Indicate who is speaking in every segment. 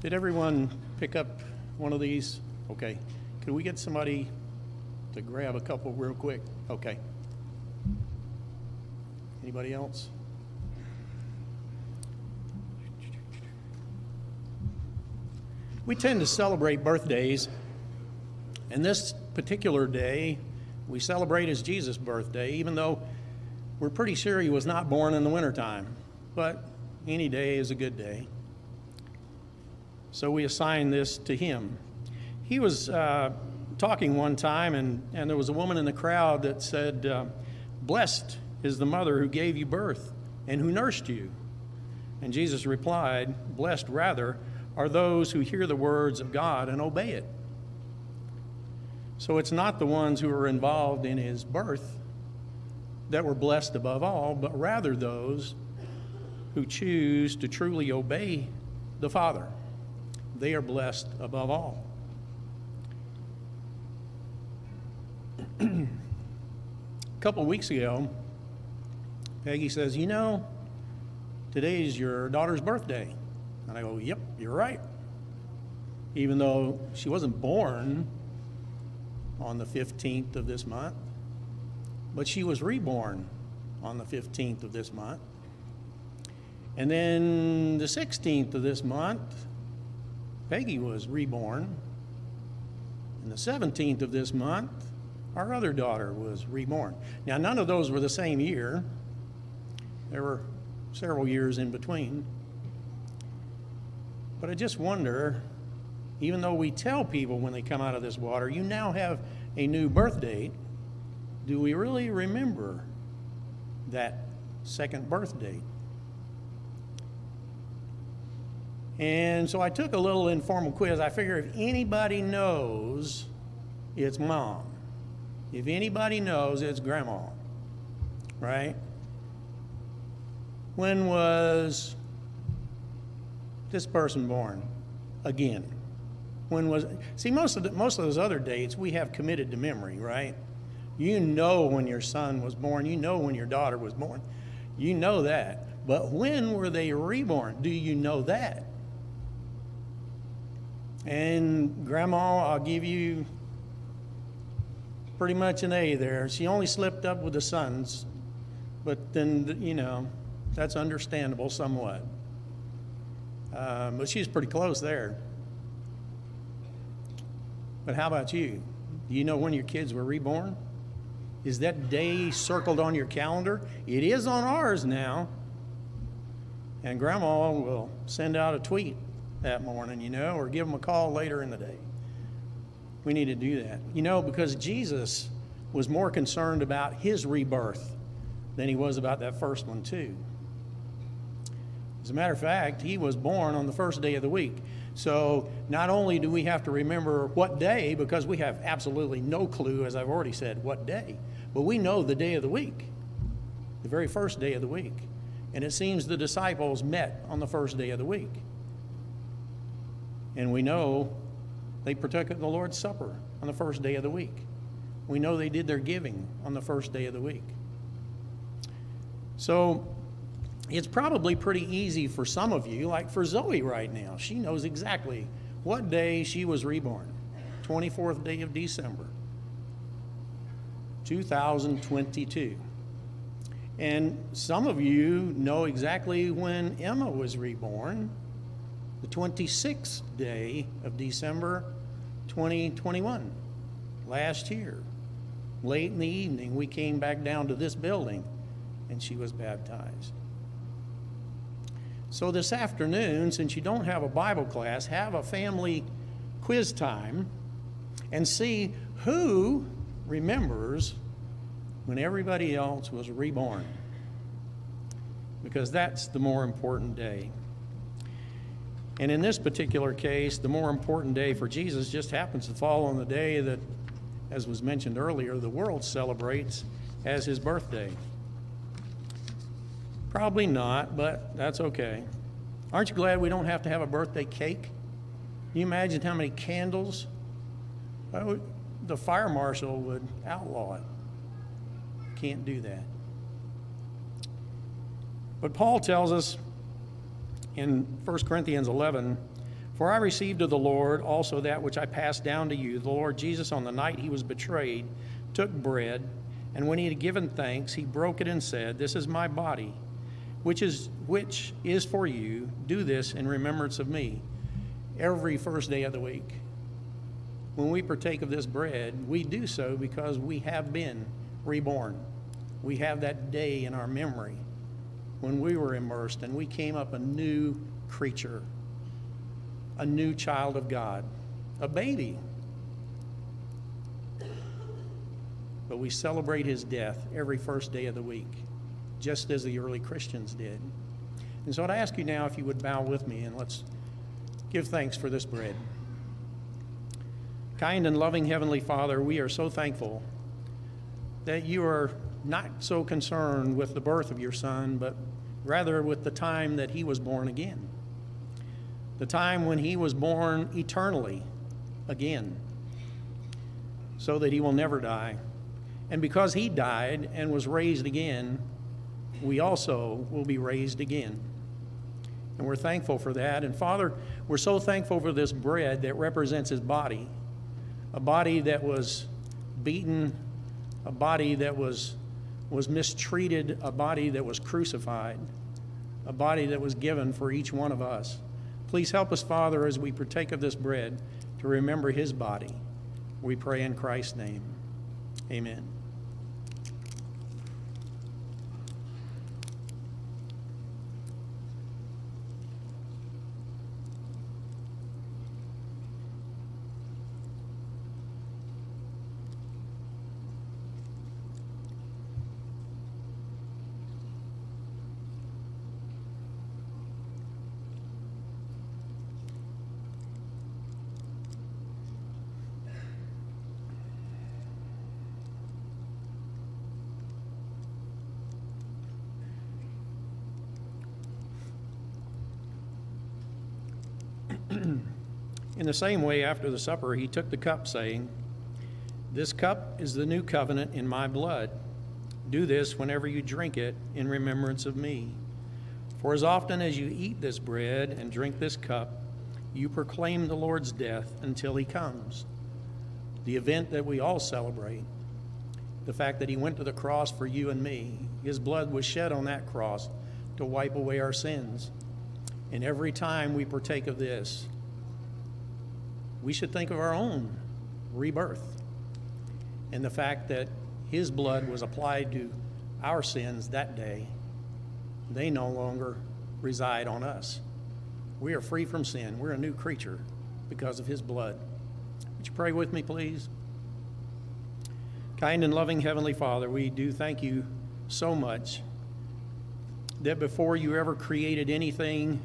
Speaker 1: Did everyone pick up one of these? Okay. Could we get somebody to grab a couple real quick? Okay. Anybody else? We tend to celebrate birthdays, and this particular day we celebrate as Jesus' birthday, even though we're pretty sure he was not born in the wintertime. But any day is a good day. So we assign this to him. He was uh, talking one time, and, and there was a woman in the crowd that said, uh, Blessed is the mother who gave you birth and who nursed you. And Jesus replied, Blessed rather are those who hear the words of God and obey it. So it's not the ones who are involved in his birth that were blessed above all, but rather those who choose to truly obey the Father. They are blessed above all. A couple of weeks ago, Peggy says, You know, today's your daughter's birthday. And I go, Yep, you're right. Even though she wasn't born on the 15th of this month, but she was reborn on the 15th of this month. And then the 16th of this month, Peggy was reborn. And the 17th of this month, our other daughter was reborn. Now, none of those were the same year, there were several years in between. But I just wonder, even though we tell people when they come out of this water, you now have a new birth date, do we really remember that second birth date? And so I took a little informal quiz. I figure if anybody knows, it's mom. If anybody knows, it's grandma. Right? When was this person born? Again. When was see most of the, most of those other dates we have committed to memory, right? You know when your son was born, you know when your daughter was born. You know that. But when were they reborn? Do you know that? And grandma, I'll give you pretty much an A there. She only slipped up with the sons, but then, you know, that's understandable somewhat. Um, but she's pretty close there. But how about you? Do you know when your kids were reborn? Is that day circled on your calendar? It is on ours now. And grandma will send out a tweet that morning, you know, or give them a call later in the day. We need to do that. You know, because Jesus was more concerned about his rebirth than he was about that first one, too. As a matter of fact, he was born on the first day of the week. So not only do we have to remember what day, because we have absolutely no clue, as I've already said, what day, but we know the day of the week, the very first day of the week. And it seems the disciples met on the first day of the week. And we know they partook of the Lord's Supper on the first day of the week. We know they did their giving on the first day of the week. So it's probably pretty easy for some of you, like for Zoe right now. She knows exactly what day she was reborn 24th day of December, 2022. And some of you know exactly when Emma was reborn, the 26th day of December 2021, last year. Late in the evening, we came back down to this building and she was baptized. So this afternoon, since you don't have a Bible class, have a family quiz time and see who remembers when everybody else was reborn. Because that's the more important day. And in this particular case, the more important day for Jesus just happens to fall on the day that, as was mentioned earlier, the world celebrates as his birthday. Probably not, but that's okay. Aren't you glad we don't have to have a birthday cake? Can you imagine how many candles? Would, the fire marshal would outlaw it. Can't do that. But Paul tells us in 1 Corinthians 11 For I received of the Lord also that which I passed down to you. The Lord Jesus, on the night he was betrayed, took bread, and when he had given thanks, he broke it and said, This is my body, which is, which is for you. Do this in remembrance of me. Every first day of the week. When we partake of this bread, we do so because we have been reborn. We have that day in our memory when we were immersed and we came up a new creature, a new child of God, a baby. But we celebrate his death every first day of the week, just as the early Christians did. And so I'd ask you now if you would bow with me and let's give thanks for this bread. Kind and loving Heavenly Father, we are so thankful that you are not so concerned with the birth of your Son, but rather with the time that he was born again. The time when he was born eternally again, so that he will never die. And because he died and was raised again, we also will be raised again. And we're thankful for that. And Father, we're so thankful for this bread that represents his body, a body that was beaten, a body that was, was mistreated, a body that was crucified, a body that was given for each one of us. Please help us, Father, as we partake of this bread to remember his body. We pray in Christ's name. Amen. In the same way, after the supper, he took the cup, saying, This cup is the new covenant in my blood. Do this whenever you drink it in remembrance of me. For as often as you eat this bread and drink this cup, you proclaim the Lord's death until he comes. The event that we all celebrate, the fact that he went to the cross for you and me, his blood was shed on that cross to wipe away our sins. And every time we partake of this, we should think of our own rebirth and the fact that his blood was applied to our sins that day. They no longer reside on us. We are free from sin. We're a new creature because of his blood. Would you pray with me, please? Kind and loving Heavenly Father, we do thank you so much that before you ever created anything,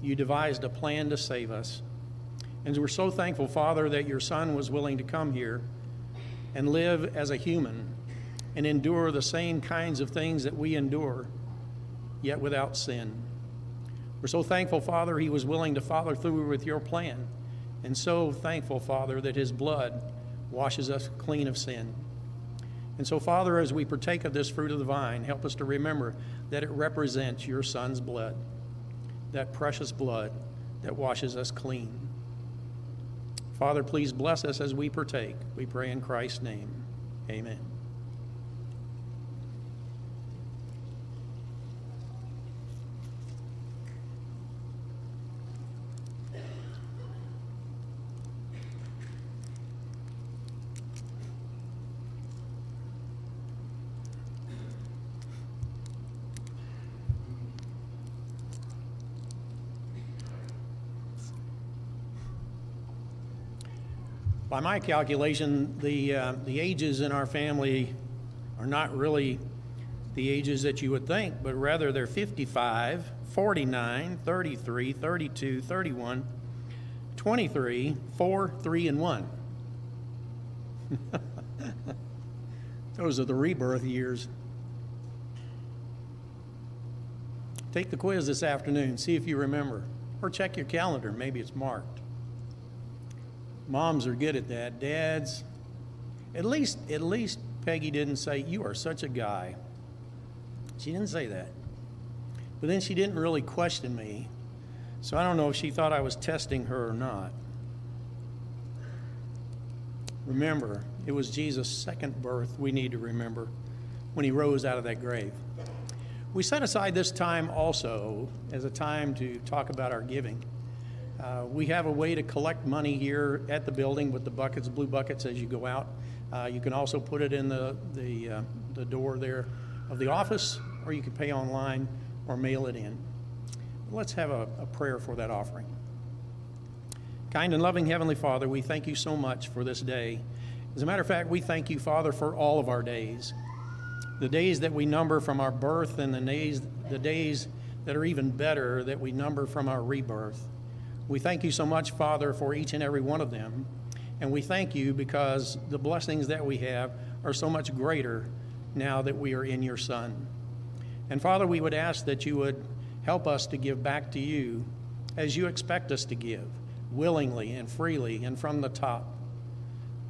Speaker 1: you devised a plan to save us. And we're so thankful, Father, that your Son was willing to come here and live as a human and endure the same kinds of things that we endure, yet without sin. We're so thankful, Father, he was willing to follow through with your plan. And so thankful, Father, that his blood washes us clean of sin. And so, Father, as we partake of this fruit of the vine, help us to remember that it represents your Son's blood, that precious blood that washes us clean. Father, please bless us as we partake. We pray in Christ's name. Amen. By my calculation, the, uh, the ages in our family are not really the ages that you would think, but rather they're 55, 49, 33, 32, 31, 23, 4, 3, and 1. Those are the rebirth years. Take the quiz this afternoon, see if you remember, or check your calendar, maybe it's marked. Moms are good at that. Dads, at least, at least Peggy didn't say, You are such a guy. She didn't say that. But then she didn't really question me. So I don't know if she thought I was testing her or not. Remember, it was Jesus' second birth we need to remember when he rose out of that grave. We set aside this time also as a time to talk about our giving. Uh, we have a way to collect money here at the building with the buckets, blue buckets, as you go out. Uh, you can also put it in the, the, uh, the door there of the office, or you can pay online or mail it in. Let's have a, a prayer for that offering. Kind and loving Heavenly Father, we thank you so much for this day. As a matter of fact, we thank you, Father, for all of our days. The days that we number from our birth and the days, the days that are even better that we number from our rebirth. We thank you so much, Father, for each and every one of them. And we thank you because the blessings that we have are so much greater now that we are in your Son. And Father, we would ask that you would help us to give back to you as you expect us to give, willingly and freely and from the top.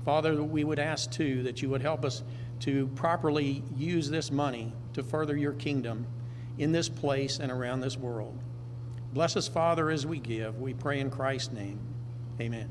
Speaker 1: Father, we would ask too that you would help us to properly use this money to further your kingdom in this place and around this world. Bless us, Father, as we give. We pray in Christ's name. Amen.